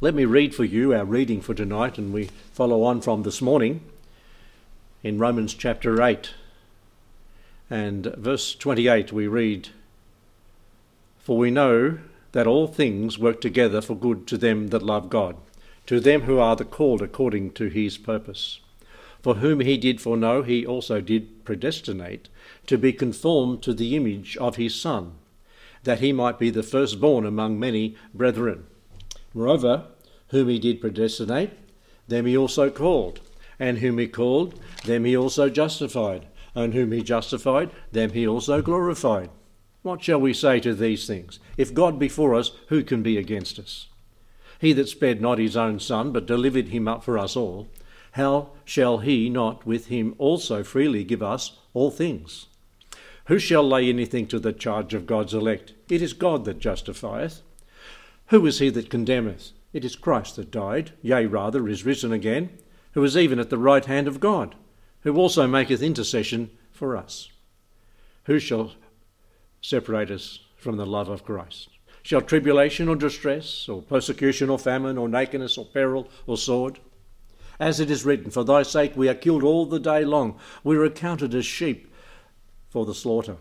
Let me read for you our reading for tonight, and we follow on from this morning in Romans chapter 8. And verse 28 we read, For we know that all things work together for good to them that love God, to them who are the called according to his purpose. For whom he did foreknow, he also did predestinate to be conformed to the image of his Son, that he might be the firstborn among many brethren. Moreover, whom he did predestinate, them he also called. And whom he called, them he also justified. And whom he justified, them he also glorified. What shall we say to these things? If God be for us, who can be against us? He that spared not his own Son, but delivered him up for us all, how shall he not with him also freely give us all things? Who shall lay anything to the charge of God's elect? It is God that justifieth. Who is he that condemneth? It is Christ that died, yea, rather, is risen again, who is even at the right hand of God, who also maketh intercession for us. Who shall separate us from the love of Christ? Shall tribulation or distress, or persecution or famine, or nakedness or peril or sword? As it is written, For thy sake we are killed all the day long, we are accounted as sheep for the slaughter.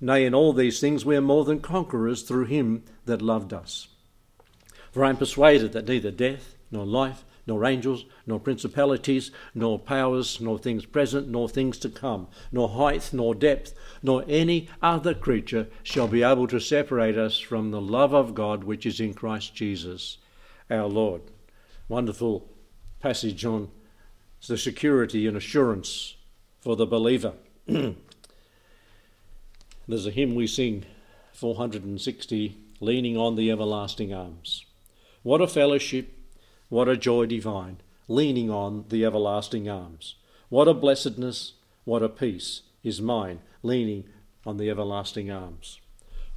Nay, in all these things we are more than conquerors through him that loved us. For I am persuaded that neither death, nor life, nor angels, nor principalities, nor powers, nor things present, nor things to come, nor height, nor depth, nor any other creature shall be able to separate us from the love of God which is in Christ Jesus our Lord. Wonderful passage on the security and assurance for the believer. There's a hymn we sing, 460, Leaning on the Everlasting Arms. What a fellowship, what a joy divine, leaning on the everlasting arms. What a blessedness, what a peace is mine, leaning on the everlasting arms.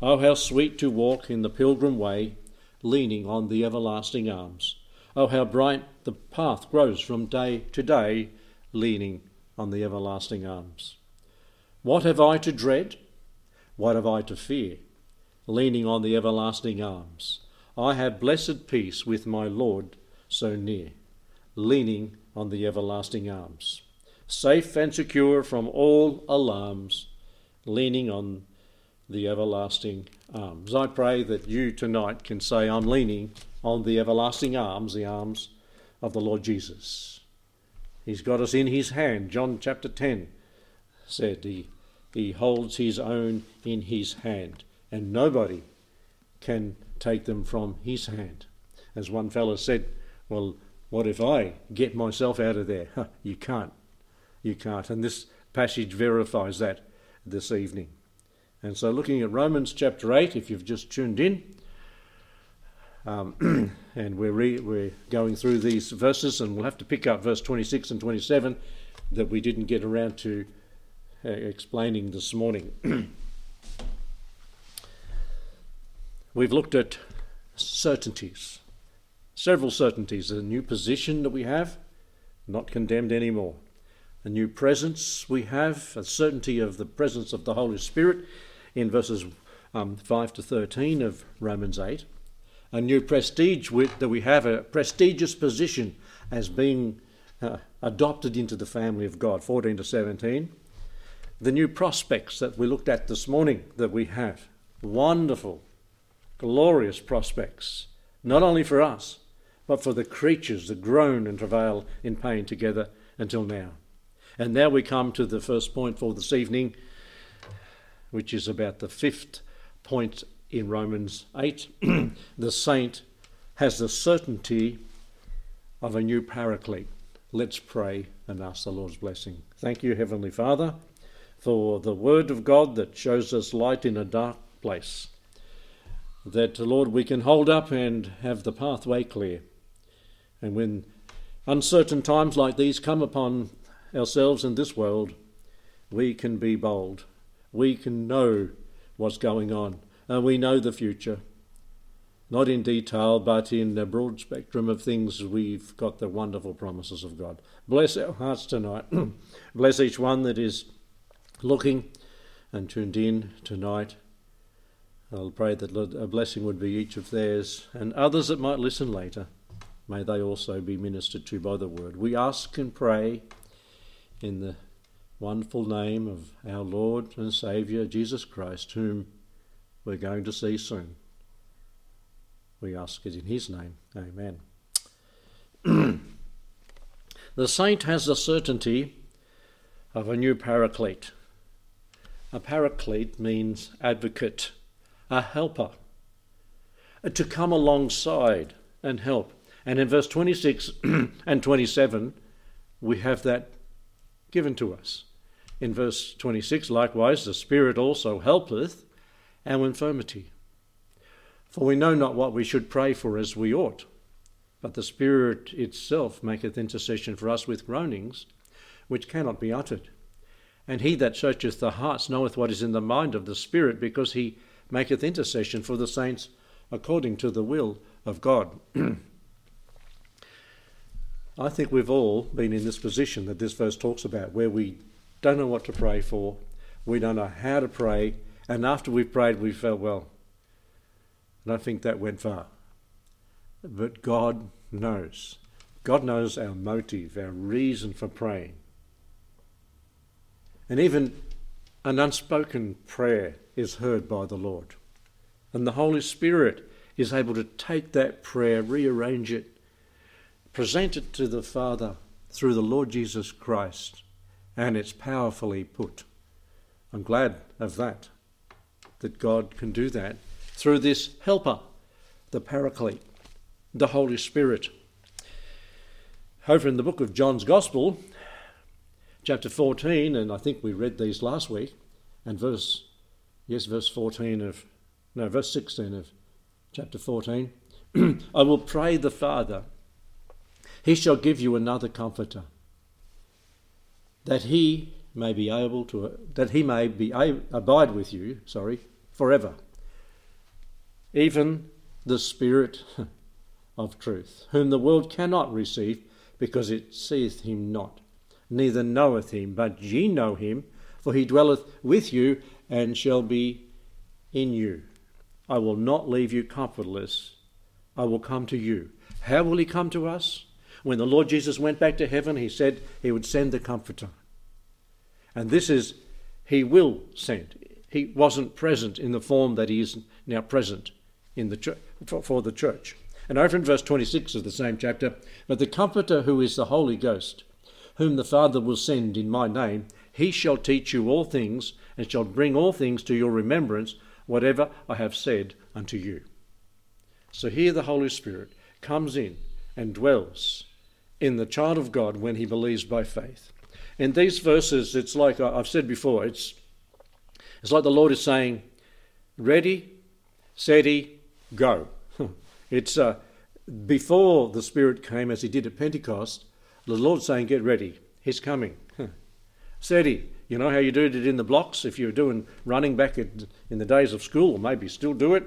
Oh, how sweet to walk in the pilgrim way, leaning on the everlasting arms. Oh, how bright the path grows from day to day, leaning on the everlasting arms. What have I to dread? What have I to fear? Leaning on the everlasting arms. I have blessed peace with my Lord so near, leaning on the everlasting arms. Safe and secure from all alarms, leaning on the everlasting arms. I pray that you tonight can say, I'm leaning on the everlasting arms, the arms of the Lord Jesus. He's got us in his hand. John chapter 10 said he, he holds his own in his hand, and nobody can take them from his hand. As one fellow said, Well, what if I get myself out of there? Huh, you can't. You can't. And this passage verifies that this evening. And so, looking at Romans chapter 8, if you've just tuned in, um, and we're, re- we're going through these verses, and we'll have to pick up verse 26 and 27 that we didn't get around to uh, explaining this morning. We've looked at certainties, several certainties. A new position that we have, not condemned anymore. A new presence we have, a certainty of the presence of the Holy Spirit in verses um, 5 to 13 of Romans 8. A new prestige that we have, a prestigious position as being uh, adopted into the family of God, 14 to 17. The new prospects that we looked at this morning that we have, wonderful glorious prospects, not only for us, but for the creatures that groan and travail in pain together until now. And now we come to the first point for this evening, which is about the fifth point in Romans 8. the saint has the certainty of a new paraclete. Let's pray and ask the Lord's blessing. Thank you, Heavenly Father, for the word of God that shows us light in a dark place that, Lord, we can hold up and have the pathway clear. And when uncertain times like these come upon ourselves in this world, we can be bold. We can know what's going on, and we know the future. Not in detail, but in the broad spectrum of things, we've got the wonderful promises of God. Bless our hearts tonight. Bless each one that is looking and tuned in tonight I'll pray that a blessing would be each of theirs and others that might listen later. may they also be ministered to by the word. We ask and pray in the wonderful name of our Lord and Saviour Jesus Christ, whom we're going to see soon. We ask it in his name. Amen. the saint has the certainty of a new paraclete. A paraclete means advocate, a helper, uh, to come alongside and help. And in verse 26 and 27, we have that given to us. In verse 26, likewise, the Spirit also helpeth our infirmity. For we know not what we should pray for as we ought, but the Spirit itself maketh intercession for us with groanings which cannot be uttered. And he that searcheth the hearts knoweth what is in the mind of the Spirit, because he maketh intercession for the saints according to the will of God. I think we've all been in this position that this verse talks about, where we don't know what to pray for, we don't know how to pray, and after we've prayed, we felt, well, and I think that went far. But God knows. God knows our motive, our reason for praying. And even an unspoken prayer is heard by the Lord. And the Holy Spirit is able to take that prayer, rearrange it, present it to the Father through the Lord Jesus Christ, and it's powerfully put. I'm glad of that, that God can do that through this helper, the Paraclete, the Holy Spirit. Over in the book of John's Gospel, chapter 14, and I think we read these last week, and verse, yes, verse 14 of, no, verse 16 of chapter 14. I will pray the Father, he shall give you another comforter, that he may be able to, that he may be abide with you, sorry, forever. Even the Spirit of truth, whom the world cannot receive, because it seeth him not neither knoweth him, but ye know him, for he dwelleth with you and shall be in you. I will not leave you comfortless. I will come to you. How will he come to us? When the Lord Jesus went back to heaven, he said he would send the Comforter. And this is, he will send. He wasn't present in the form that he is now present in the church, for, for the church. And over in verse 26 of the same chapter, but the Comforter who is the Holy Ghost, whom the Father will send in my name, he shall teach you all things, and shall bring all things to your remembrance, whatever I have said unto you. So here the Holy Spirit comes in and dwells in the child of God when he believes by faith. In these verses, it's like I've said before, it's, it's like the Lord is saying, Ready, steady, go. it's uh, before the Spirit came, as he did at Pentecost, the Lord's saying, Get ready, He's coming. Steady. You know how you did it in the blocks if you're doing running back in the days of school, or maybe still do it?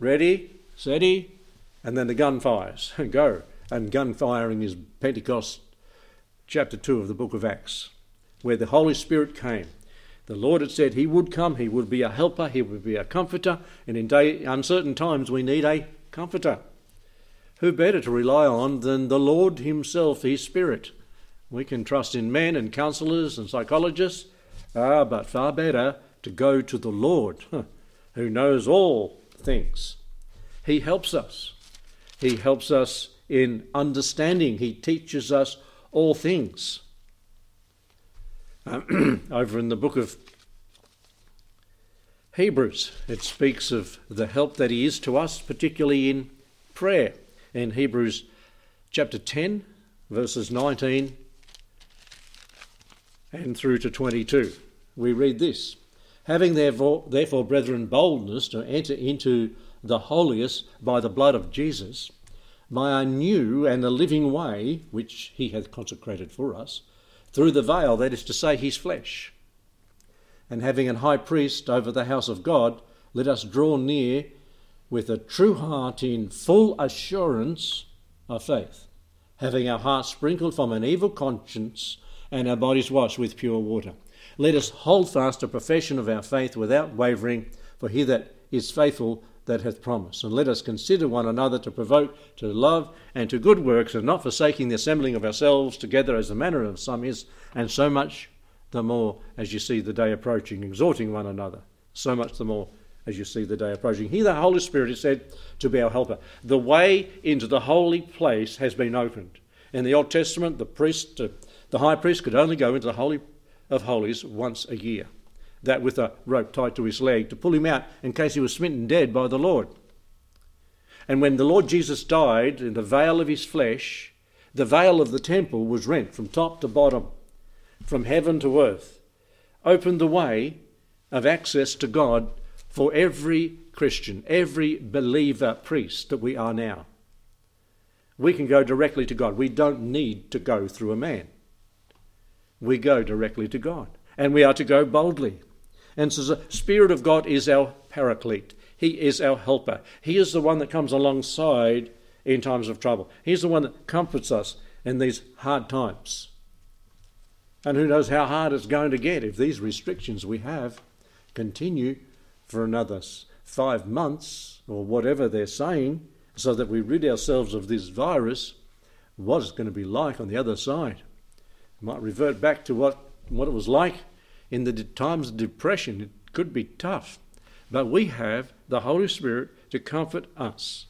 Ready, steady, and then the gun fires. Go. And gun firing is Pentecost chapter 2 of the book of Acts, where the Holy Spirit came. The Lord had said He would come, He would be a helper, He would be a comforter, and in day, uncertain times we need a comforter. Who better to rely on than the Lord Himself, His Spirit? We can trust in men and counselors and psychologists, ah, but far better to go to the Lord, who knows all things. He helps us. He helps us in understanding. He teaches us all things. over in the book of Hebrews, it speaks of the help that He is to us, particularly in prayer in Hebrews chapter 10, verses 19 and through to 22. We read this Having therefore, therefore, brethren, boldness to enter into the holiest by the blood of Jesus, by a new and a living way which he hath consecrated for us, through the veil, that is to say, his flesh. And having an high priest over the house of God, let us draw near with a true heart in full assurance of faith, having our hearts sprinkled from an evil conscience and our bodies washed with pure water. Let us hold fast the profession of our faith without wavering, for he that is faithful, that hath promised. And let us consider one another to provoke to love and to good works, and not forsaking the assembling of ourselves together as the manner of some is, and so much the more as you see the day approaching, exhorting one another. So much the more as you see the day approaching. Here, the Holy Spirit is said to be our helper. The way into the holy place has been opened. In the Old Testament, the priest, uh, the high priest, could only go into the Holy of Holies once a year that with a rope tied to his leg to pull him out in case he was smitten dead by the Lord. And when the Lord Jesus died in the veil of his flesh, the veil of the temple was rent from top to bottom, from heaven to earth, opened the way of access to God for every Christian, every believer priest that we are now. We can go directly to God. We don't need to go through a man. We go directly to God. And we are to go boldly. And so the Spirit of God is our paraclete. He is our helper. He is the one that comes alongside in times of trouble. He's the one that comforts us in these hard times. And who knows how hard it's going to get if these restrictions we have continue for another five months or whatever they're saying, so that we rid ourselves of this virus. What it's going to be like on the other side? It might revert back to what, what it was like in the times of depression, it could be tough. But we have the Holy Spirit to comfort us.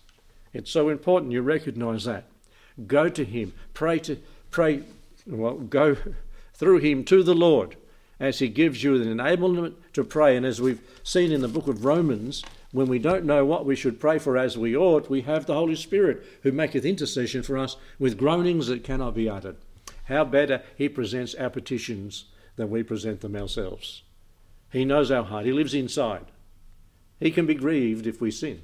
It's so important you recognize that. Go to Him. Pray to pray well, go through Him to the Lord as He gives you an enablement to pray. And as we've seen in the book of Romans, when we don't know what we should pray for as we ought, we have the Holy Spirit who maketh intercession for us with groanings that cannot be uttered. How better He presents our petitions than we present them ourselves. He knows our heart. He lives inside. He can be grieved if we sin.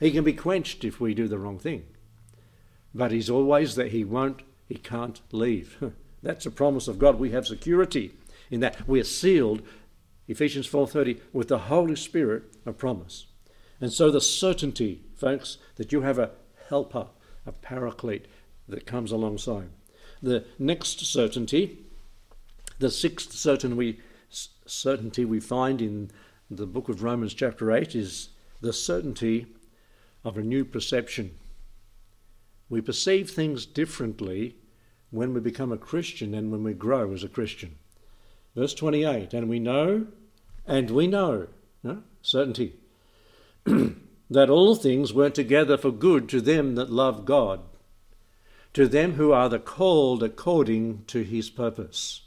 He can be quenched if we do the wrong thing. But he's always that he won't, he can't leave. That's a promise of God. We have security in that we're sealed, Ephesians 4:30, with the Holy Spirit of promise. And so the certainty, folks, that you have a helper, a paraclete that comes alongside. The next certainty the sixth certain we, certainty we find in the book of Romans, chapter 8, is the certainty of a new perception. We perceive things differently when we become a Christian and when we grow as a Christian. Verse 28 And we know, and we know, no? certainty, that all things work together for good to them that love God, to them who are the called according to his purpose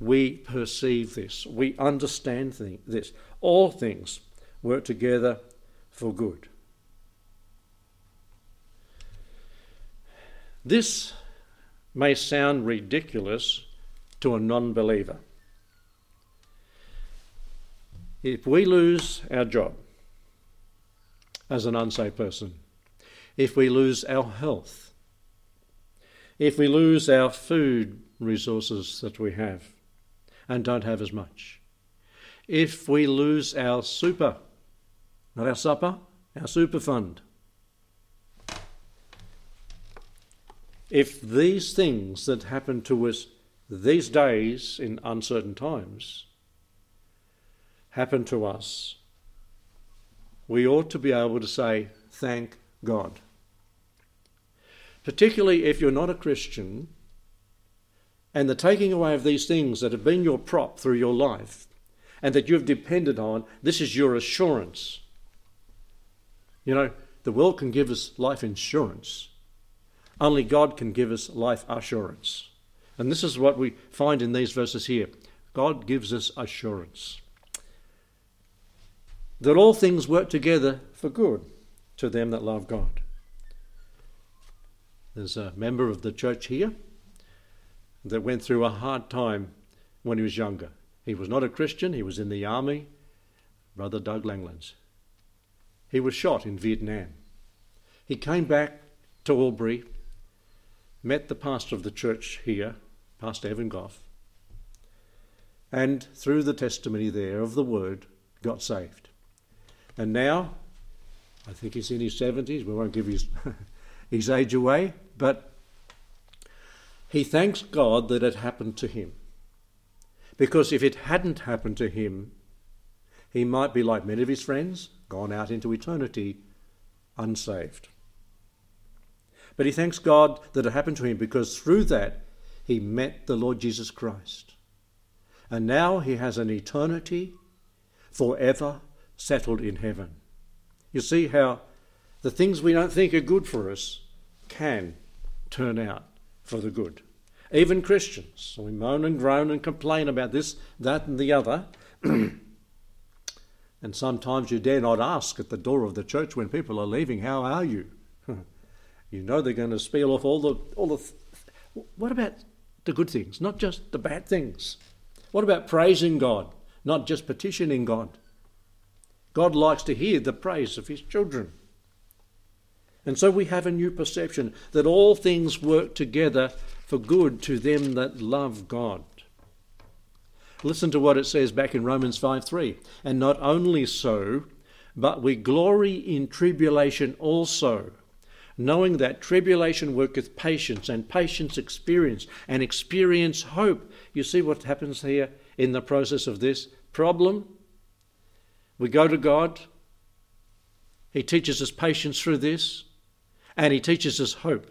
we perceive this, we understand this. All things work together for good. This may sound ridiculous to a non believer. If we lose our job as an unsaved person, if we lose our health, if we lose our food resources that we have, and don't have as much. If we lose our super, not our supper, our super fund, if these things that happen to us these days in uncertain times happen to us, we ought to be able to say, Thank God. Particularly if you're not a Christian and the taking away of these things that have been your prop through your life and that you've depended on, this is your assurance. You know, the world can give us life insurance. Only God can give us life assurance. And this is what we find in these verses here. God gives us assurance that all things work together for good to them that love God. There's a member of the church here that went through a hard time when he was younger. He was not a Christian, he was in the army, Brother Doug Langlands. He was shot in Vietnam. He came back to Albury, met the pastor of the church here, Pastor Evan Goff, and through the testimony there of the word, got saved. And now, I think he's in his 70s, we won't give his, his age away, but he thanks God that it happened to him. Because if it hadn't happened to him, he might be like many of his friends, gone out into eternity unsaved. But he thanks God that it happened to him because through that he met the Lord Jesus Christ. And now he has an eternity forever settled in heaven. You see how the things we don't think are good for us can turn out for the good. Even Christians, we moan and groan and complain about this, that, and the other. and sometimes you dare not ask at the door of the church when people are leaving, How are you? you know they're going to spiel off all the. All the th- what about the good things, not just the bad things? What about praising God, not just petitioning God? God likes to hear the praise of his children. And so we have a new perception that all things work together for good to them that love God. Listen to what it says back in Romans 5 3. And not only so, but we glory in tribulation also, knowing that tribulation worketh patience, and patience experience, and experience hope. You see what happens here in the process of this problem? We go to God, He teaches us patience through this. And he teaches us hope.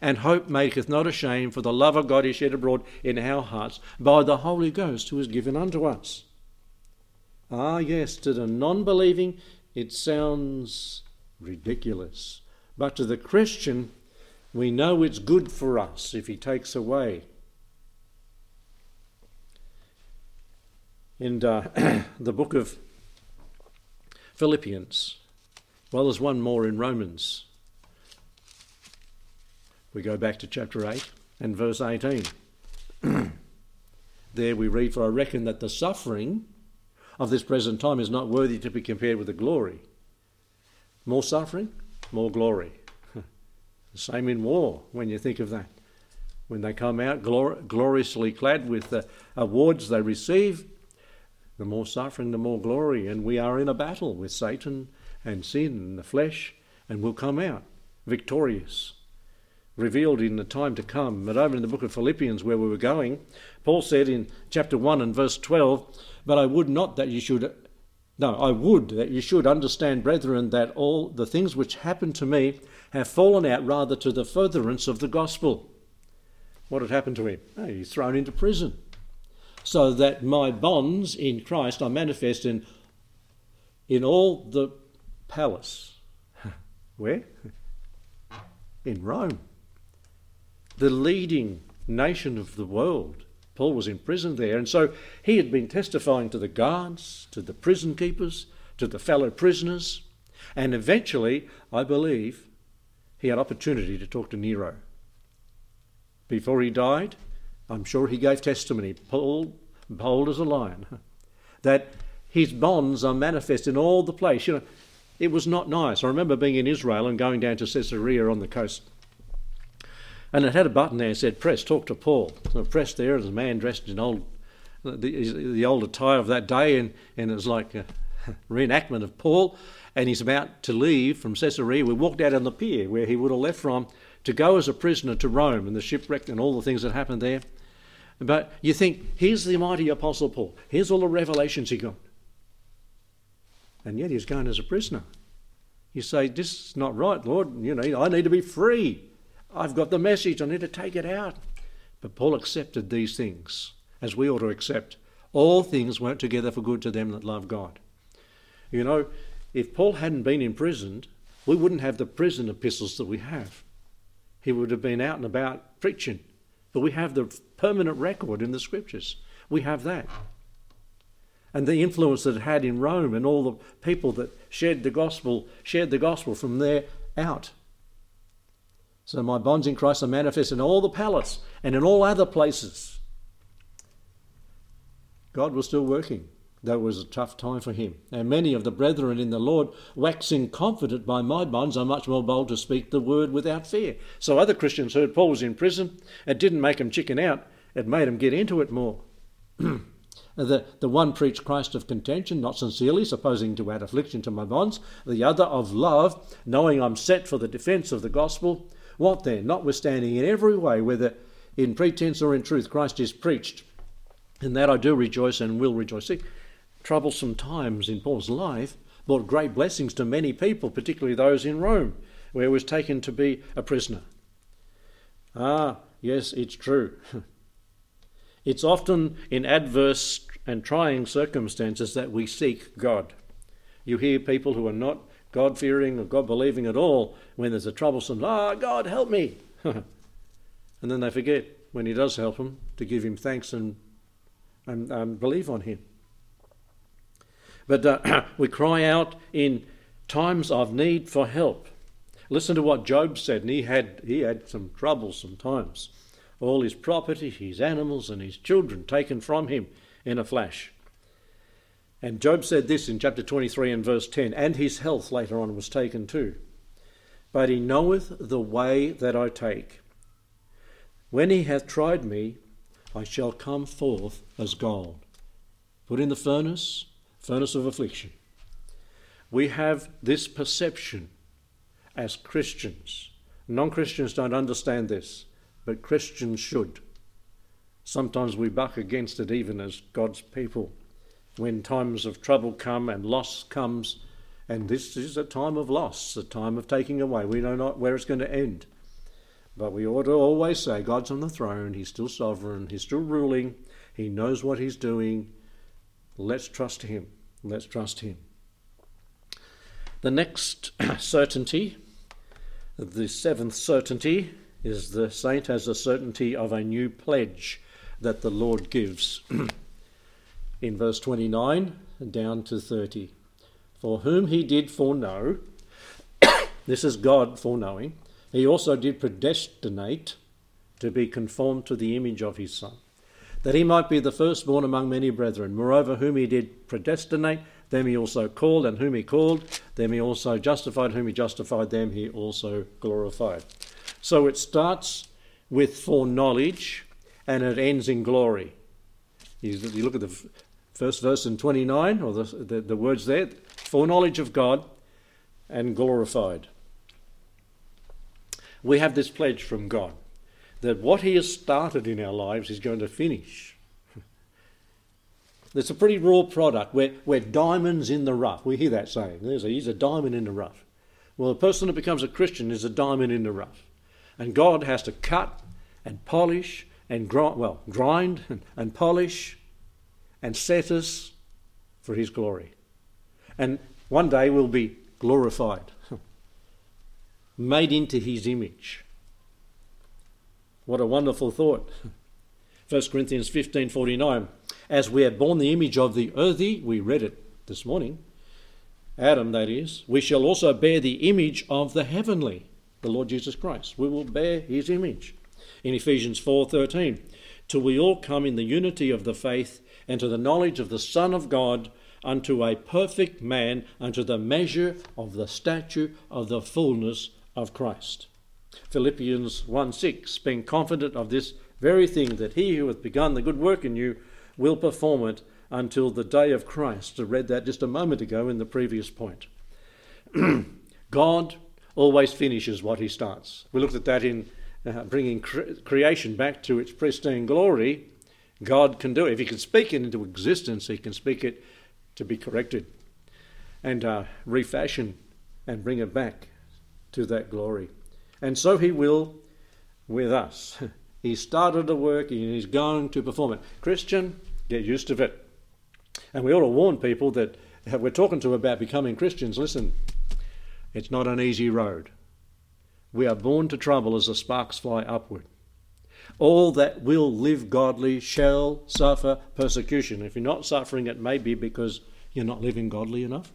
And hope maketh not ashamed, for the love of God is shed abroad in our hearts by the Holy Ghost who is given unto us. Ah, yes, to the non believing it sounds ridiculous. But to the Christian, we know it's good for us if he takes away. In uh, the book of Philippians, well, there's one more in Romans. We go back to chapter 8 and verse 18. there we read, For I reckon that the suffering of this present time is not worthy to be compared with the glory. More suffering, more glory. the same in war when you think of that. When they come out glor- gloriously clad with the awards they receive, the more suffering, the more glory. And we are in a battle with Satan and sin and the flesh, and we'll come out victorious revealed in the time to come. But over in the book of Philippians, where we were going, Paul said in chapter 1 and verse 12, But I would not that you should, no, I would that you should understand, brethren, that all the things which happened to me have fallen out rather to the furtherance of the gospel. What had happened to him? Oh, he's thrown into prison. So that my bonds in Christ are manifest in, in all the palace. Where? In Rome the leading nation of the world. Paul was in prison there, and so he had been testifying to the guards, to the prison keepers, to the fellow prisoners, and eventually, I believe, he had opportunity to talk to Nero. Before he died, I'm sure he gave testimony, Paul, bold as a lion, that his bonds are manifest in all the place. You know, it was not nice. I remember being in Israel and going down to Caesarea on the coast and it had a button there that said, Press, talk to Paul. So press there, there's a man dressed in old, the, the old attire of that day, and, and it was like a reenactment of Paul. And he's about to leave from Caesarea. We walked out on the pier where he would have left from to go as a prisoner to Rome and the shipwreck and all the things that happened there. But you think, here's the mighty Apostle Paul. Here's all the revelations he got. And yet he's going as a prisoner. You say, this is not right, Lord. You know, I need to be free. I've got the message, I need to take it out. But Paul accepted these things, as we ought to accept. All things work together for good to them that love God. You know, if Paul hadn't been imprisoned, we wouldn't have the prison epistles that we have. He would have been out and about preaching. But we have the permanent record in the scriptures. We have that. And the influence that it had in Rome and all the people that shared the gospel, shared the gospel from there out. So my bonds in Christ are manifest in all the palace and in all other places. God was still working. That was a tough time for him. And many of the brethren in the Lord, waxing confident by my bonds, are much more bold to speak the word without fear. So other Christians heard Paul was in prison. It didn't make them chicken out, it made them get into it more. the, the one preached Christ of contention, not sincerely, supposing to add affliction to my bonds. The other of love, knowing I'm set for the defence of the gospel. What then? Notwithstanding in every way, whether in pretense or in truth, Christ is preached. In that I do rejoice and will rejoice. See, troublesome times in Paul's life brought great blessings to many people, particularly those in Rome, where he was taken to be a prisoner. Ah, yes, it's true. it's often in adverse and trying circumstances that we seek God. You hear people who are not God fearing or God believing at all when there's a troublesome, ah, God, help me. and then they forget when He does help them to give Him thanks and, and, and believe on Him. But uh, we cry out in times of need for help. Listen to what Job said, and he had, he had some troublesome times. All his property, his animals, and his children taken from him in a flash. And Job said this in chapter 23 and verse 10, and his health later on was taken too. But he knoweth the way that I take. When he hath tried me, I shall come forth as gold. Put in the furnace, furnace of affliction. We have this perception as Christians. Non Christians don't understand this, but Christians should. Sometimes we buck against it even as God's people when times of trouble come and loss comes, and this is a time of loss, a time of taking away. We know not where it's going to end. But we ought to always say God's on the throne, He's still sovereign, He's still ruling, He knows what He's doing. Let's trust Him. Let's trust Him. The next certainty, the seventh certainty, is the saint has a certainty of a new pledge that the Lord gives. in verse 29 down to 30. For whom he did foreknow, this is God foreknowing, he also did predestinate to be conformed to the image of his Son, that he might be the firstborn among many brethren. Moreover, whom he did predestinate, them he also called, and whom he called, them he also justified, whom he justified, them he also glorified. So it starts with foreknowledge and it ends in glory. You look at the first verse in 29, or the, the, the words there, foreknowledge of God and glorified. We have this pledge from God that what He has started in our lives is going to finish. It's a pretty raw product. We're, we're diamonds in the rough. We hear that saying. There's a, he's a diamond in the rough. Well, the person that becomes a Christian is a diamond in the rough. And God has to cut and polish and grind, well, grind and, and polish and set us for his glory. And one day we'll be glorified, made into his image. What a wonderful thought. 1 Corinthians 15:49 As we have borne the image of the earthy, we read it this morning, Adam that is, we shall also bear the image of the heavenly, the Lord Jesus Christ. We will bear his image. In Ephesians 4:13, till we all come in the unity of the faith and to the knowledge of the Son of God, unto a perfect man, unto the measure of the stature of the fullness of Christ. Philippians 1 6, being confident of this very thing, that he who hath begun the good work in you will perform it until the day of Christ. I read that just a moment ago in the previous point. God always finishes what he starts. We looked at that in uh, bringing cre- creation back to its pristine glory God can do it. If He can speak it into existence, He can speak it to be corrected and uh, refashion and bring it back to that glory. And so He will with us. He started the work and He's going to perform it. Christian, get used to it. And we ought to warn people that we're talking to about becoming Christians. Listen, it's not an easy road. We are born to trouble as the sparks fly upward. All that will live godly shall suffer persecution. If you're not suffering, it may be because you're not living godly enough.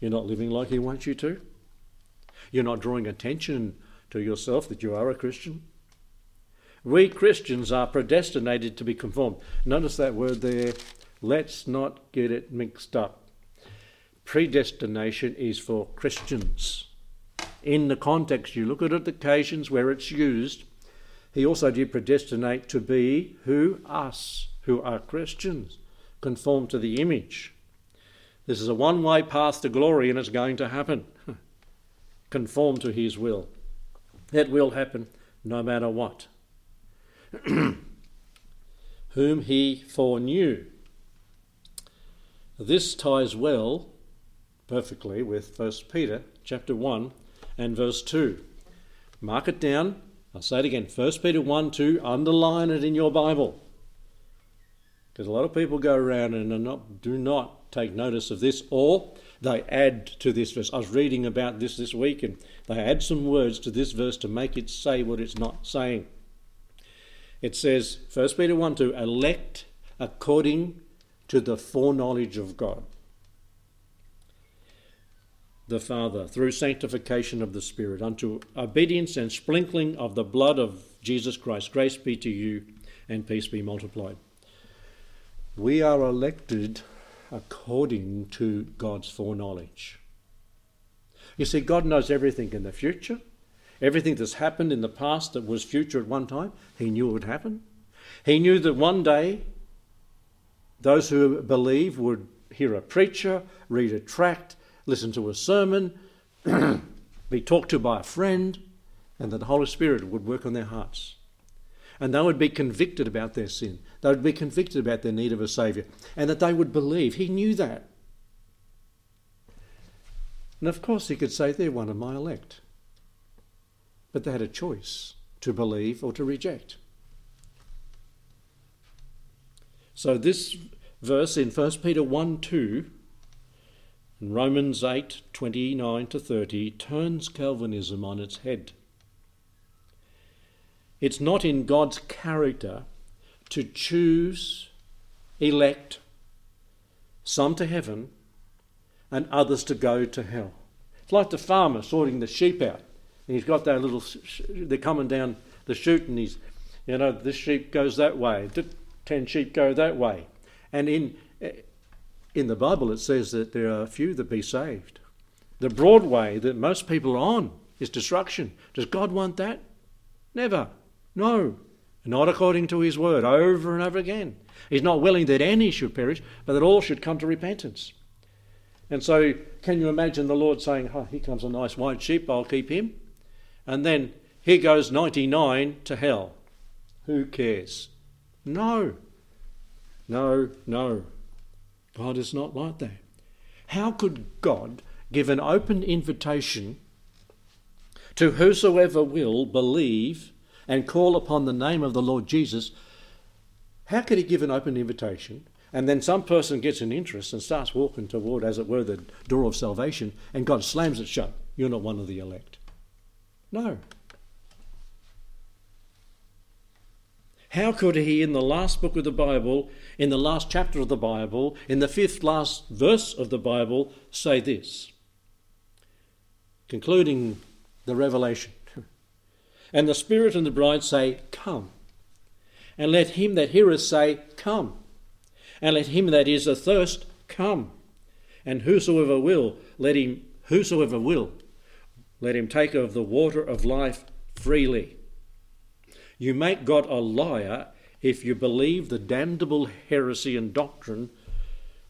You're not living like He wants you to. You're not drawing attention to yourself that you are a Christian. We Christians are predestinated to be conformed. Notice that word there. Let's not get it mixed up. Predestination is for Christians. In the context, you look at it, occasions where it's used, he also did predestinate to be who? Us, who are Christians, conformed to the image. This is a one way path to glory and it's going to happen. Conform to his will. It will happen no matter what. Whom he foreknew. This ties well, perfectly, with 1 Peter chapter 1 and verse 2. Mark it down. I'll say it again 1 Peter 1 2. Underline it in your Bible. Because a lot of people go around and not, do not take notice of this, or they add to this verse. I was reading about this this week, and they add some words to this verse to make it say what it's not saying. It says, 1 Peter 1 2, elect according to the foreknowledge of God the Father through sanctification of the Spirit unto obedience and sprinkling of the blood of Jesus Christ. Grace be to you and peace be multiplied. We are elected according to God's foreknowledge. You see, God knows everything in the future, everything that's happened in the past that was future at one time, He knew it would happen. He knew that one day those who believe would hear a preacher, read a tract, listen to a sermon, be talked to by a friend, and that the Holy Spirit would work on their hearts and they would be convicted about their sin. They would be convicted about their need of a Saviour, and that they would believe. He knew that. And of course, he could say, They're one of my elect. But they had a choice to believe or to reject. So, this verse in 1 Peter 1 2 Romans 8 29 to 30 turns Calvinism on its head. It's not in God's character to choose, elect some to heaven and others to go to hell. It's like the farmer sorting the sheep out. And he's got that little, they're coming down the chute and he's, you know, this sheep goes that way, ten sheep go that way. And in, in the Bible it says that there are few that be saved. The broad way that most people are on is destruction. Does God want that? Never. No, not according to his word, over and over again. He's not willing that any should perish, but that all should come to repentance. And so, can you imagine the Lord saying, oh, Here comes a nice white sheep, I'll keep him. And then here goes 99 to hell. Who cares? No. No, no. God is not like that. How could God give an open invitation to whosoever will believe and call upon the name of the Lord Jesus, how could he give an open invitation and then some person gets an interest and starts walking toward, as it were, the door of salvation and God slams it shut? You're not one of the elect. No. How could he, in the last book of the Bible, in the last chapter of the Bible, in the fifth last verse of the Bible, say this? Concluding the revelation and the Spirit and the bride say, Come. And let him that heareth say, Come. And let him that is athirst come. And whosoever will, let him whosoever will, let him take of the water of life freely. You make God a liar if you believe the damnable heresy and doctrine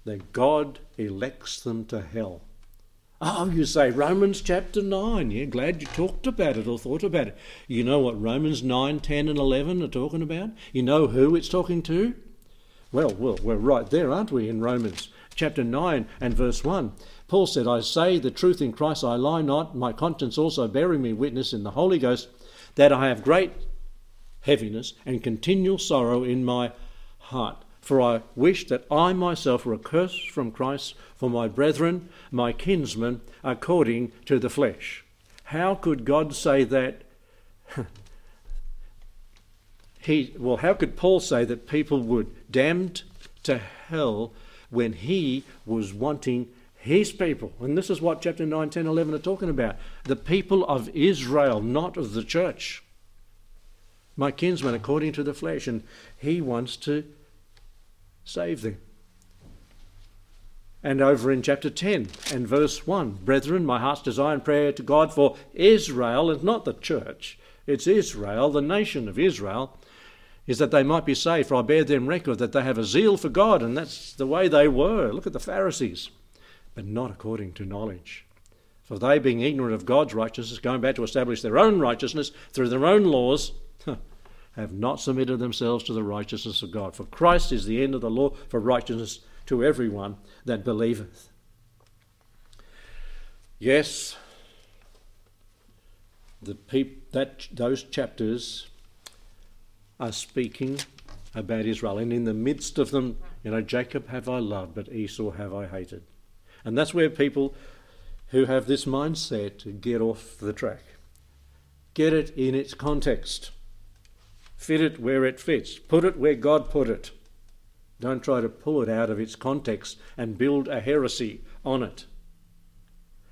that God elects them to hell. Oh, you say Romans chapter 9. Yeah, glad you talked about it or thought about it. You know what Romans 9, 10, and 11 are talking about? You know who it's talking to? Well, well, we're right there, aren't we, in Romans chapter 9 and verse 1. Paul said, I say the truth in Christ, I lie not, my conscience also bearing me witness in the Holy Ghost, that I have great heaviness and continual sorrow in my heart. For I wish that I myself were accursed from Christ for my brethren, my kinsmen, according to the flesh. How could God say that? he, well, how could Paul say that people would damned to hell when he was wanting his people? And this is what chapter 9, 10, 11 are talking about. The people of Israel, not of the church. My kinsmen, according to the flesh. And he wants to save them. And over in chapter 10 and verse 1 Brethren, my heart's desire and prayer to God for Israel, and not the church, it's Israel, the nation of Israel, is that they might be saved. For I bear them record that they have a zeal for God, and that's the way they were. Look at the Pharisees, but not according to knowledge. For they, being ignorant of God's righteousness, going back to establish their own righteousness through their own laws, have not submitted themselves to the righteousness of God. For Christ is the end of the law for righteousness to everyone that believeth. Yes, the peop- that those chapters are speaking about Israel, and in the midst of them, you know, Jacob have I loved, but Esau have I hated. And that's where people who have this mindset get off the track. Get it in its context. Fit it where it fits. Put it where God put it. Don't try to pull it out of its context and build a heresy on it.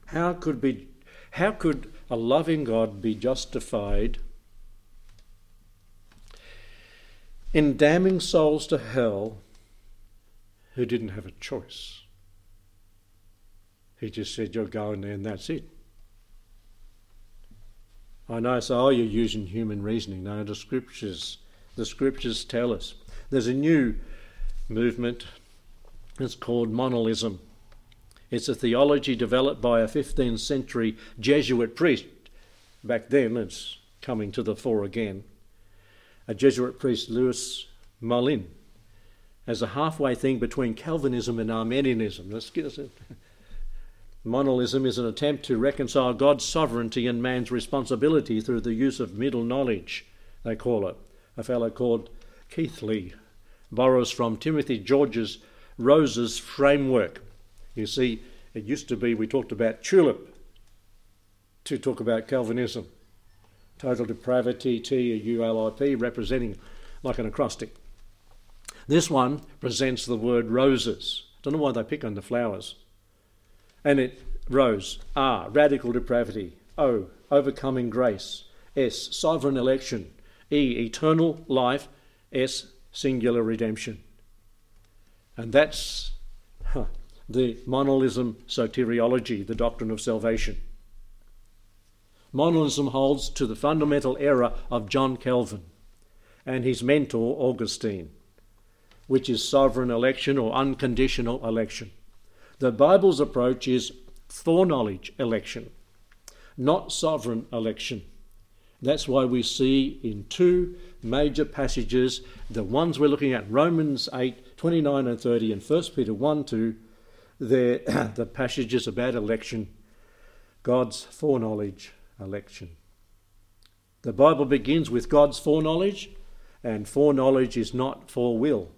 How could be how could a loving God be justified in damning souls to hell who didn't have a choice? He just said, You're going there and that's it. I know, so oh, you're using human reasoning. No, the scriptures, the scriptures tell us. There's a new movement. It's called Molinism. It's a theology developed by a 15th century Jesuit priest. Back then, it's coming to the fore again. A Jesuit priest, Louis Moulin, as a halfway thing between Calvinism and Arminianism. Let's get. Molinism is an attempt to reconcile God's sovereignty and man's responsibility through the use of middle knowledge, they call it. A fellow called Keathley borrows from Timothy George's Rose's framework. You see, it used to be we talked about tulip to talk about Calvinism. Total depravity, T U L I P, representing like an acrostic. This one presents the word roses. Don't know why they pick on the flowers. And it rose. R, radical depravity. O, overcoming grace. S, sovereign election. E, eternal life. S, singular redemption. And that's huh, the Molinism soteriology, the doctrine of salvation. Molinism holds to the fundamental error of John Calvin and his mentor Augustine, which is sovereign election or unconditional election. The Bible's approach is foreknowledge election, not sovereign election. That's why we see in two major passages, the ones we're looking at, Romans 8, 29 and 30, and 1 Peter 1, 2, the passages about election, God's foreknowledge election. The Bible begins with God's foreknowledge, and foreknowledge is not forewill.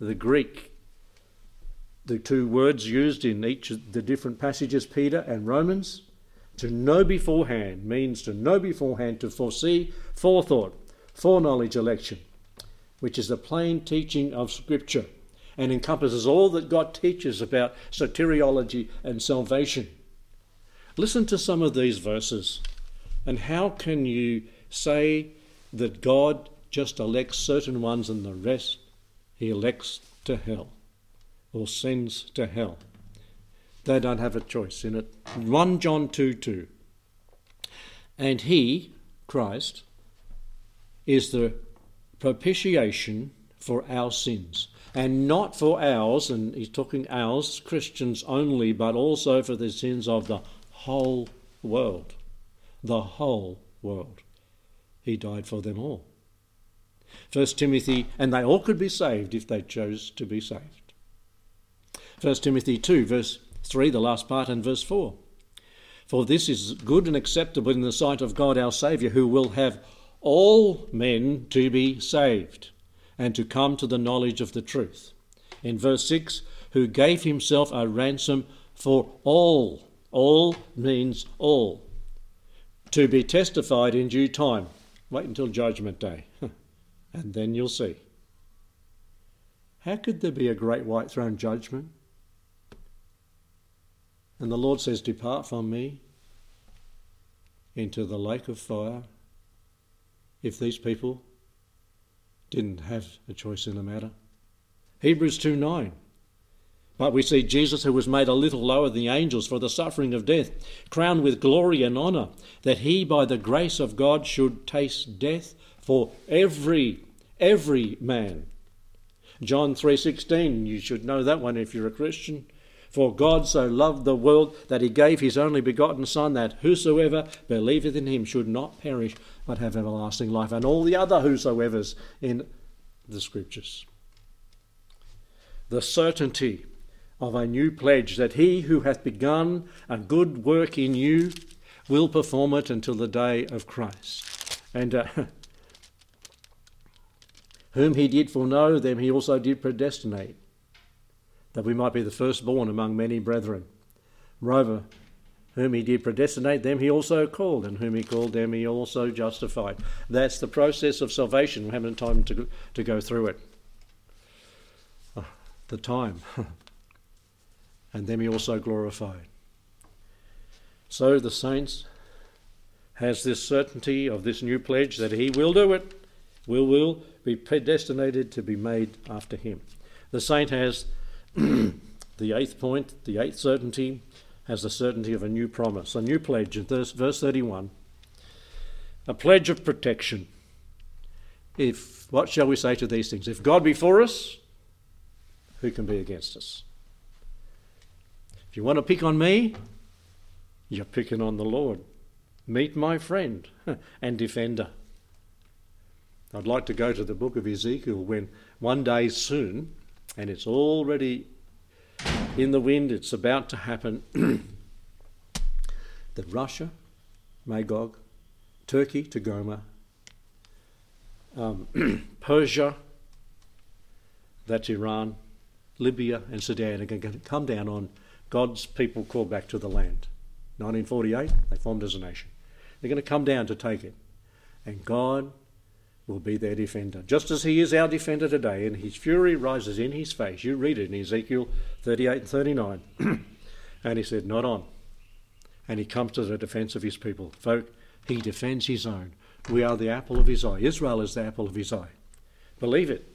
The Greek the two words used in each of the different passages, Peter and Romans. To know beforehand means to know beforehand, to foresee, forethought, foreknowledge election, which is the plain teaching of Scripture and encompasses all that God teaches about soteriology and salvation. Listen to some of these verses, and how can you say that God just elects certain ones and the rest he elects to hell? Or sends to hell. They don't have a choice in it. 1 John 2 2. And he, Christ, is the propitiation for our sins. And not for ours, and he's talking ours, Christians only, but also for the sins of the whole world. The whole world. He died for them all. First Timothy, and they all could be saved if they chose to be saved. 1 Timothy 2, verse 3, the last part, and verse 4. For this is good and acceptable in the sight of God our Saviour, who will have all men to be saved and to come to the knowledge of the truth. In verse 6, who gave himself a ransom for all. All means all. To be testified in due time. Wait until Judgment Day, and then you'll see. How could there be a great white throne judgment and the Lord says, Depart from me into the lake of fire. If these people didn't have a choice in the matter. Hebrews 2 9. But we see Jesus, who was made a little lower than the angels for the suffering of death, crowned with glory and honour, that he, by the grace of God, should taste death for every, every man. John 3.16, you should know that one if you're a Christian. For God so loved the world that he gave his only begotten Son, that whosoever believeth in him should not perish, but have everlasting life, and all the other whosoever's in the Scriptures. the certainty of a new pledge that he who hath begun a good work in you will perform it until the day of Christ. And uh, whom he did foreknow, them he also did predestinate, that we might be the firstborn among many brethren. Moreover, whom he did predestinate, them he also called, and whom he called, them he also justified. That's the process of salvation. We haven't time to, to go through it. Oh, the time. and them he also glorified. So the saints has this certainty of this new pledge that he will do it, will will be predestinated to be made after him. The saint has the eighth point, the eighth certainty, has the certainty of a new promise, a new pledge. In verse, verse 31, a pledge of protection. If what shall we say to these things? If God be for us, who can be against us? If you want to pick on me, you're picking on the Lord. Meet my friend and defender. I'd like to go to the book of Ezekiel when one day soon, and it's already in the wind, it's about to happen, that Russia, Magog, Turkey, Togarmah, um, Persia, that's Iran, Libya, and Sudan are going to come down on God's people called back to the land. 1948, they formed as a nation. They're going to come down to take it. And God will be their defender. Just as he is our defender today, and his fury rises in his face. You read it in Ezekiel 38 and 39. and he said, Not on. And he comes to the defence of his people. Folk, he defends his own. We are the apple of his eye. Israel is the apple of his eye. Believe it.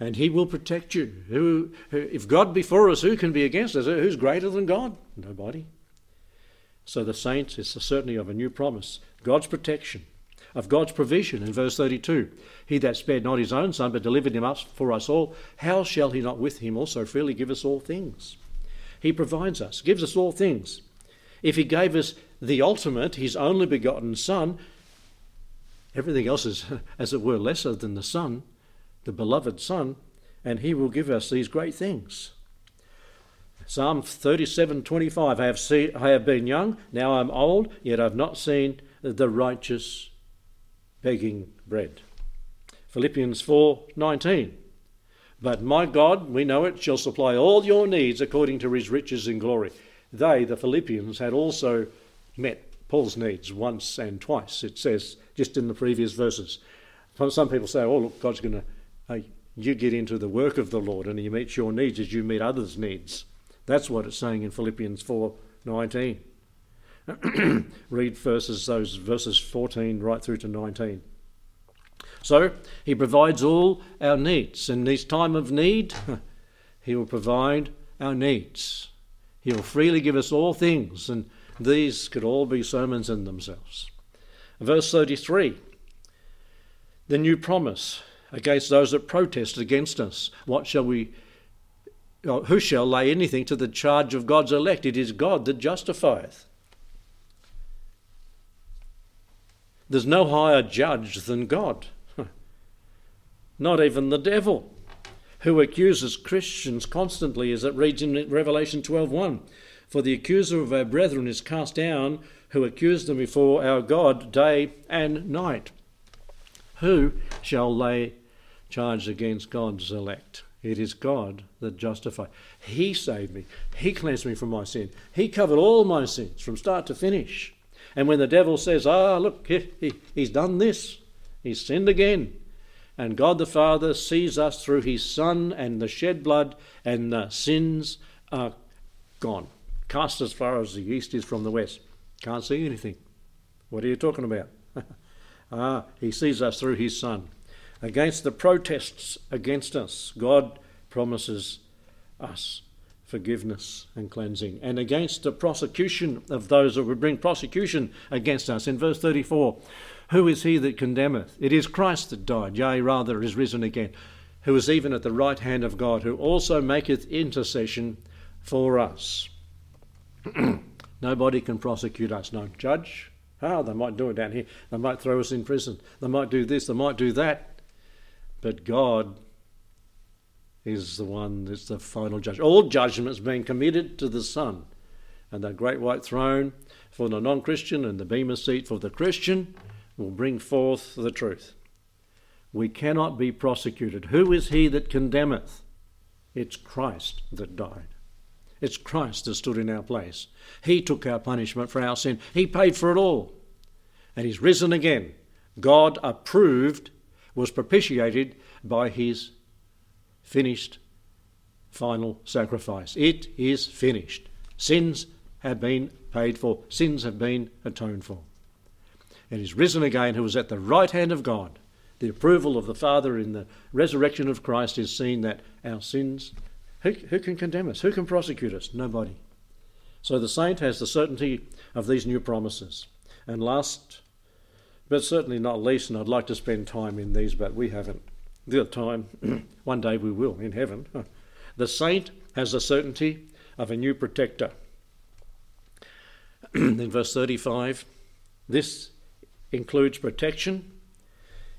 And he will protect you. Who, who, if God be for us, who can be against us? Who's greater than God? Nobody. So the saints is certainly of a new promise, God's protection of God's provision in verse 32. He that spared not his own son, but delivered him up for us all, how shall he not with him also freely give us all things? He provides us, gives us all things. If he gave us the ultimate, his only begotten Son, everything else is, as it were, lesser than the Son, the beloved Son, and he will give us these great things. Psalm 37:25 I have seen I have been young now I'm old yet I've not seen the righteous begging bread. Philippians 4:19. But my God, we know it, shall supply all your needs according to his riches in glory. They, the Philippians, had also met Paul's needs once and twice, it says just in the previous verses. Some people say, oh, look, God's going to, uh, you get into the work of the Lord and he meets your needs as you meet others' needs. That's what it's saying in Philippians 4:19. Read verses, those verses 14 right through to 19. So he provides all our needs. In this time of need, he will provide our needs. He will freely give us all things, and these could all be sermons in themselves. Verse 33 The new promise against those that protest against us. What shall we uh, who shall lay anything to the charge of God's elect? It is God that justifieth. There's no higher judge than God, not even the devil, who accuses Christians constantly, as it reads in Revelation 12:1. For the accuser of our brethren is cast down, who accused them before our God day and night. Who shall lay charge against God's elect? It is God that justifies. He saved me. He cleansed me from my sin. He covered all my sins from start to finish. And when the devil says, ah, look, he, he, he's done this, he's sinned again, and God the Father sees us through his Son and the shed blood, and the sins are gone, cast as far as the east is from the west. Can't see anything. What are you talking about? ah, he sees us through his Son. Against the protests against us, God promises us forgiveness and cleansing, and against the prosecution of those that would bring prosecution against us. In verse 34, who is he that condemneth? It is Christ that died, yea, rather is risen again, who is even at the right hand of God, who also maketh intercession for us. Nobody can prosecute us, no judge. How? Oh, they might do it down here. They might throw us in prison. They might do this. They might do that. But God is the one that's the final judge. All judgments being committed to the Son. And that great white throne for the non Christian and the Bema seat for the Christian will bring forth the truth. We cannot be prosecuted. Who is he that condemneth? It's Christ that died. It's Christ that stood in our place. He took our punishment for our sin. He paid for it all. And He's risen again. God approved, was propitiated by His finished final sacrifice. It is finished. Sins have been paid for, sins have been atoned for. And He's risen again, who is at the right hand of God. The approval of the Father in the resurrection of Christ is seen that our sins who, who can condemn us? Who can prosecute us? Nobody. So the saint has the certainty of these new promises. And last, but certainly not least, and I'd like to spend time in these, but we haven't. The time, one day we will in heaven. The saint has the certainty of a new protector. in verse 35, this includes protection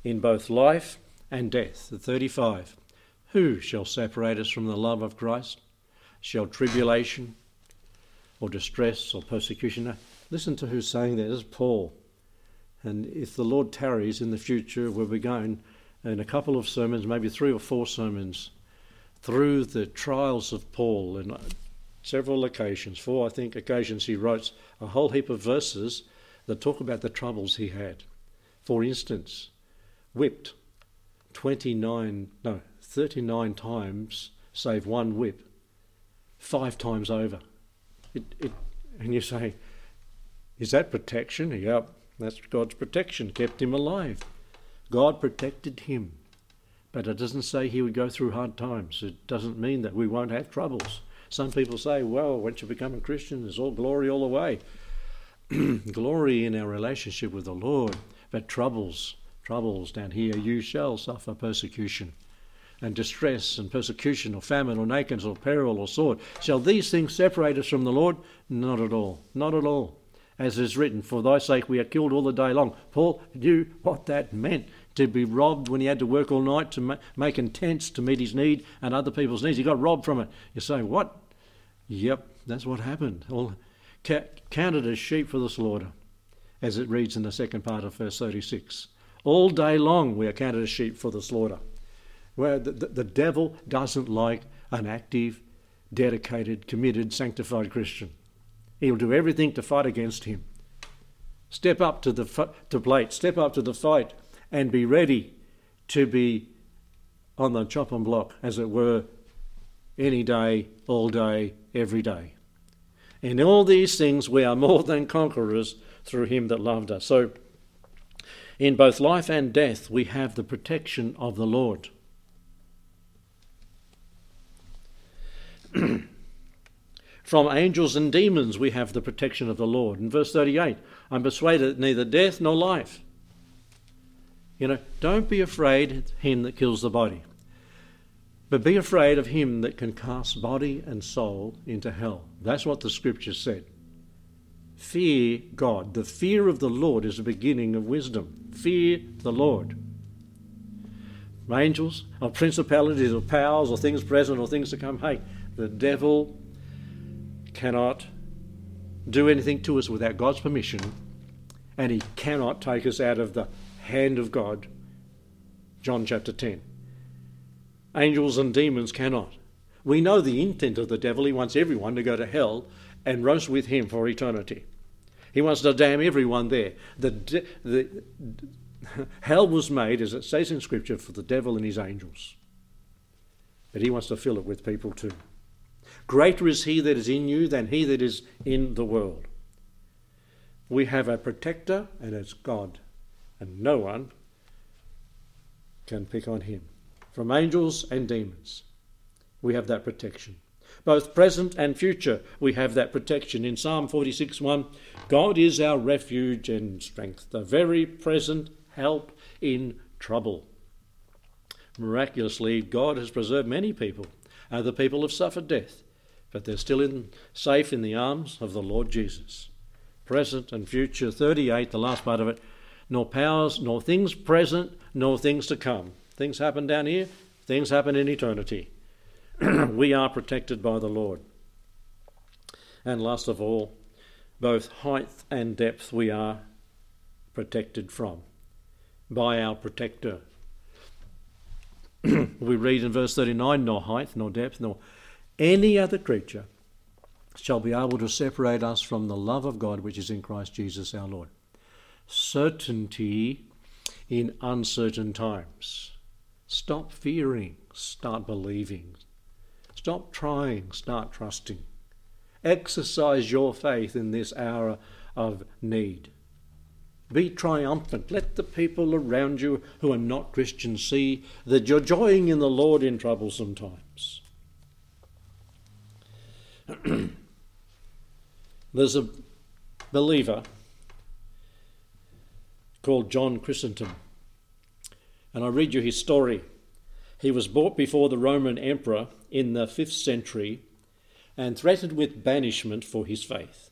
in both life and death. The 35. Who shall separate us from the love of Christ? Shall tribulation or distress or persecution? listen to who's saying that. This is Paul. And if the Lord tarries in the future, where we'll be going in a couple of sermons, maybe three or four sermons, through the trials of Paul in several occasions. Four, I think, occasions he writes a whole heap of verses that talk about the troubles he had. For instance, whipped 29, no, 39 times, save one whip, five times over. It, it, and you say, is that protection? Yep, that's God's protection, kept him alive. God protected him. But it doesn't say he would go through hard times. It doesn't mean that we won't have troubles. Some people say, well, once you become a Christian, it's all glory all the way. glory in our relationship with the Lord, but troubles, troubles down here, you shall suffer persecution and distress and persecution or famine or nakedness or peril or sword. Shall these things separate us from the Lord? Not at all. Not at all. As is written, for thy sake we are killed all the day long. Paul knew what that meant to be robbed when he had to work all night to ma- making tents to meet his need and other people's needs. He got robbed from it. You say, what? Yep, that's what happened. All ca- counted as sheep for the slaughter, as it reads in the second part of verse 36. All day long we are counted as sheep for the slaughter where the, the, the devil doesn't like an active, dedicated, committed, sanctified Christian. He'll do everything to fight against him. Step up to the to plate, step up to the fight, and be ready to be on the chopping block, as it were, any day, all day, every day. In all these things, we are more than conquerors through him that loved us. So, in both life and death, we have the protection of the Lord. From angels and demons we have the protection of the Lord. In verse 38, I'm persuaded that neither death nor life. You know, don't be afraid of him that kills the body, but be afraid of him that can cast body and soul into hell. That's what the scripture said. Fear God. The fear of the Lord is the beginning of wisdom. Fear the Lord. Angels, or principalities, or powers, or things present, or things to come. Hey, the devil cannot do anything to us without God's permission, and he cannot take us out of the hand of God. John chapter 10. Angels and demons cannot. We know the intent of the devil. He wants everyone to go to hell and roast with him for eternity. He wants to damn everyone there. The, de- the, hell was made, as it says in Scripture, for the devil and his angels. But he wants to fill it with people too. Greater is he that is in you than he that is in the world. We have a protector, and it's God, and no one can pick on him. From angels and demons, we have that protection. Both present and future, we have that protection. In Psalm 46 1, God is our refuge and strength, the very present help in trouble. Miraculously, God has preserved many people. Uh, Other people have suffered death but they're still in, safe in the arms of the Lord Jesus. Present and future, 38, the last part of it, nor powers, nor things present, nor things to come. Things happen down here, things happen in eternity. we are protected by the Lord. And last of all, both height and depth we are protected from by our protector. we read in verse 39 nor height, nor depth, nor any other creature shall be able to separate us from the love of God which is in Christ Jesus our Lord. Certainty in uncertain times. Stop fearing, start believing. Stop trying, start trusting. Exercise your faith in this hour of need. Be triumphant. Let the people around you who are not Christians see that you're joying in the Lord in troublesome times. There's a believer called John Chrysostom, and I read you his story. He was brought before the Roman emperor in the 5th century and threatened with banishment for his faith.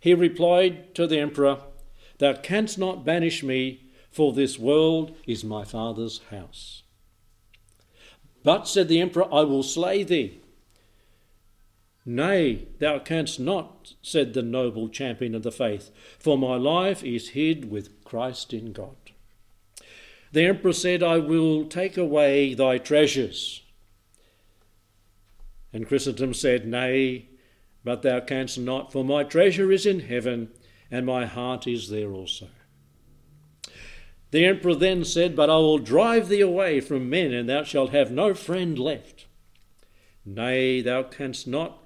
He replied to the emperor, Thou canst not banish me, for this world is my father's house. But, said the emperor, I will slay thee. Nay, thou canst not, said the noble champion of the faith, for my life is hid with Christ in God. The emperor said, I will take away thy treasures. And Chrysostom said, Nay, but thou canst not, for my treasure is in heaven, and my heart is there also. The emperor then said, But I will drive thee away from men, and thou shalt have no friend left. Nay, thou canst not,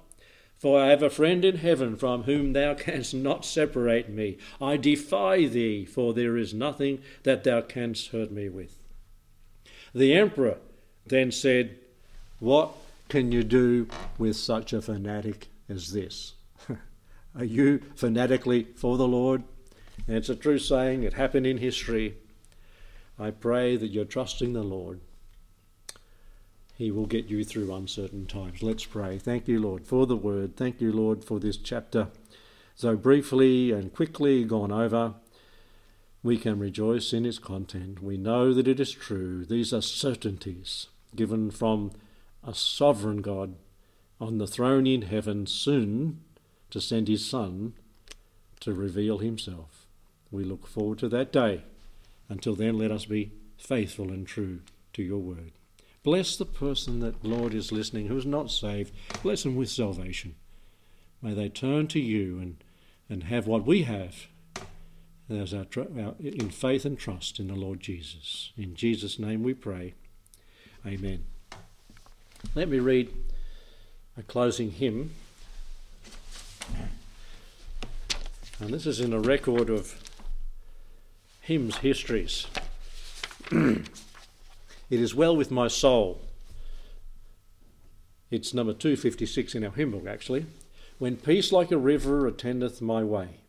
for I have a friend in heaven from whom thou canst not separate me. I defy thee, for there is nothing that thou canst hurt me with. The emperor then said, What can you do with such a fanatic as this? Are you fanatically for the Lord? And it's a true saying, it happened in history. I pray that you're trusting the Lord. He will get you through uncertain times. Let's pray. Thank you, Lord, for the word. Thank you, Lord, for this chapter. So briefly and quickly gone over, we can rejoice in its content. We know that it is true. These are certainties given from a sovereign God on the throne in heaven, soon to send his Son to reveal himself. We look forward to that day. Until then, let us be faithful and true to your word. Bless the person that, Lord, is listening who is not saved. Bless them with salvation. May they turn to you and, and have what we have as our, our, in faith and trust in the Lord Jesus. In Jesus' name we pray. Amen. Let me read a closing hymn. And this is in a record of hymns histories. it is well with my soul. It's number 256 in our hymn book, actually. When peace like a river attendeth my way,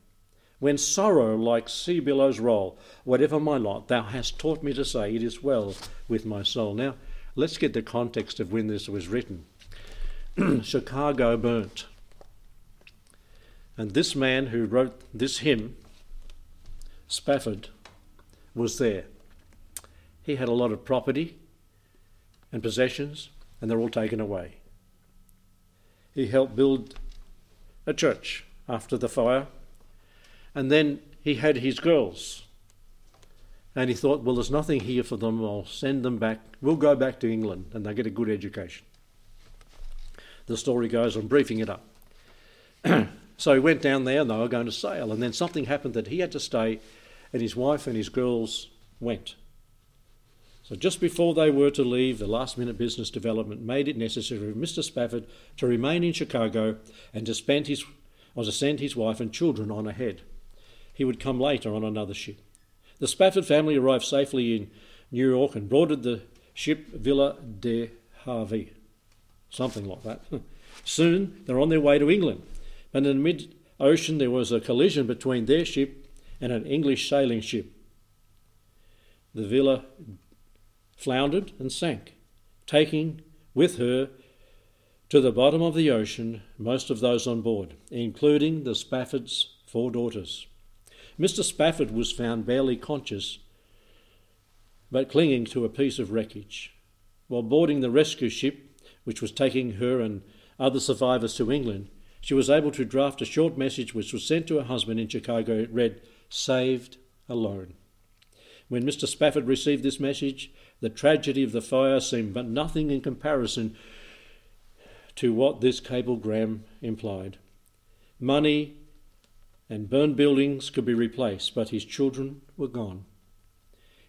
when sorrow like sea billows roll, whatever my lot, thou hast taught me to say, It is well with my soul. Now, let's get the context of when this was written. Chicago burnt. And this man who wrote this hymn, Spafford, was there. He had a lot of property and possessions, and they're all taken away. He helped build a church after the fire, and then he had his girls. And he thought, well, there's nothing here for them. I'll send them back. We'll go back to England and they get a good education. The story goes, I'm briefing it up. So he went down there and they were going to sail. And then something happened that he had to stay, and his wife and his girls went. So just before they were to leave, the last minute business development made it necessary for Mr. Spafford to remain in Chicago and to, spend his, or to send his wife and children on ahead. He would come later on another ship. The Spafford family arrived safely in New York and boarded the ship Villa de Harvey, something like that. Soon they're on their way to England and in the mid ocean there was a collision between their ship and an English sailing ship. The Villa floundered and sank, taking with her to the bottom of the ocean most of those on board, including the Spafford's four daughters. Mr. Spafford was found barely conscious, but clinging to a piece of wreckage. While boarding the rescue ship which was taking her and other survivors to England, she was able to draft a short message which was sent to her husband in Chicago. It read, Saved Alone. When Mr. Spafford received this message, the tragedy of the fire seemed but nothing in comparison to what this cablegram implied. Money and burned buildings could be replaced, but his children were gone.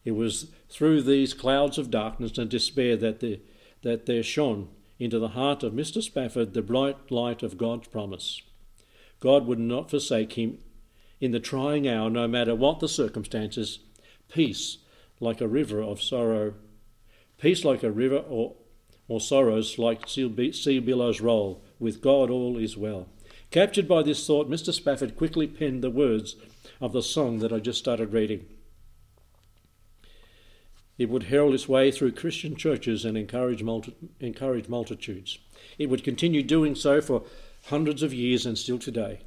It was through these clouds of darkness and despair that, the, that there shone into the heart of Mr. Spafford the bright light of God's promise. God would not forsake him in the trying hour, no matter what the circumstances. Peace, like a river of sorrow, peace like a river, or, or sorrows like sea billows roll. With God, all is well. Captured by this thought, Mr. Spafford quickly penned the words of the song that I just started reading. It would herald its way through Christian churches and encourage, multi- encourage multitudes. It would continue doing so for hundreds of years and still today.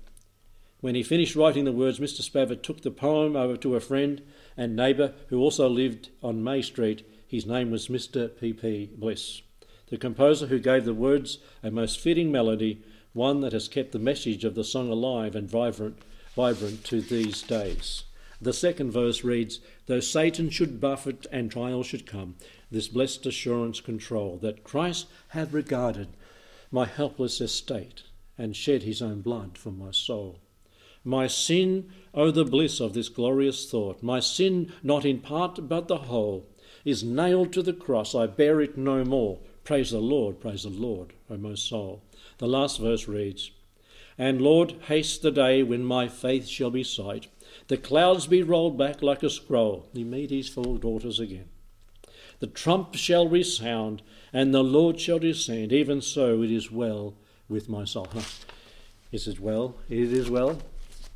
When he finished writing the words, Mr. Spafford took the poem over to a friend and neighbour who also lived on May Street. His name was Mr. P. P. Bliss, the composer who gave the words a most fitting melody, one that has kept the message of the song alive and vibrant, vibrant to these days. The second verse reads, Though Satan should buffet and trial should come, this blessed assurance control that Christ hath regarded my helpless estate and shed his own blood for my soul. My sin, oh the bliss of this glorious thought, my sin not in part but the whole, is nailed to the cross, I bear it no more. Praise the Lord, praise the Lord, O my soul. The last verse reads, And Lord, haste the day when my faith shall be sight, the clouds be rolled back like a scroll. He made his four daughters again. The trump shall resound, and the Lord shall descend. Even so it is well with my soul. Is it well? It is well.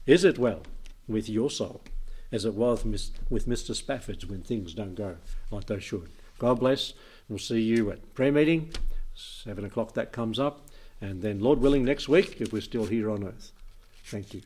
Is it well with your soul, as it was with Mr. Spafford's when things don't go like they should? God bless. We'll see you at prayer meeting. Seven o'clock that comes up. And then, Lord willing, next week, if we're still here on earth. Thank you.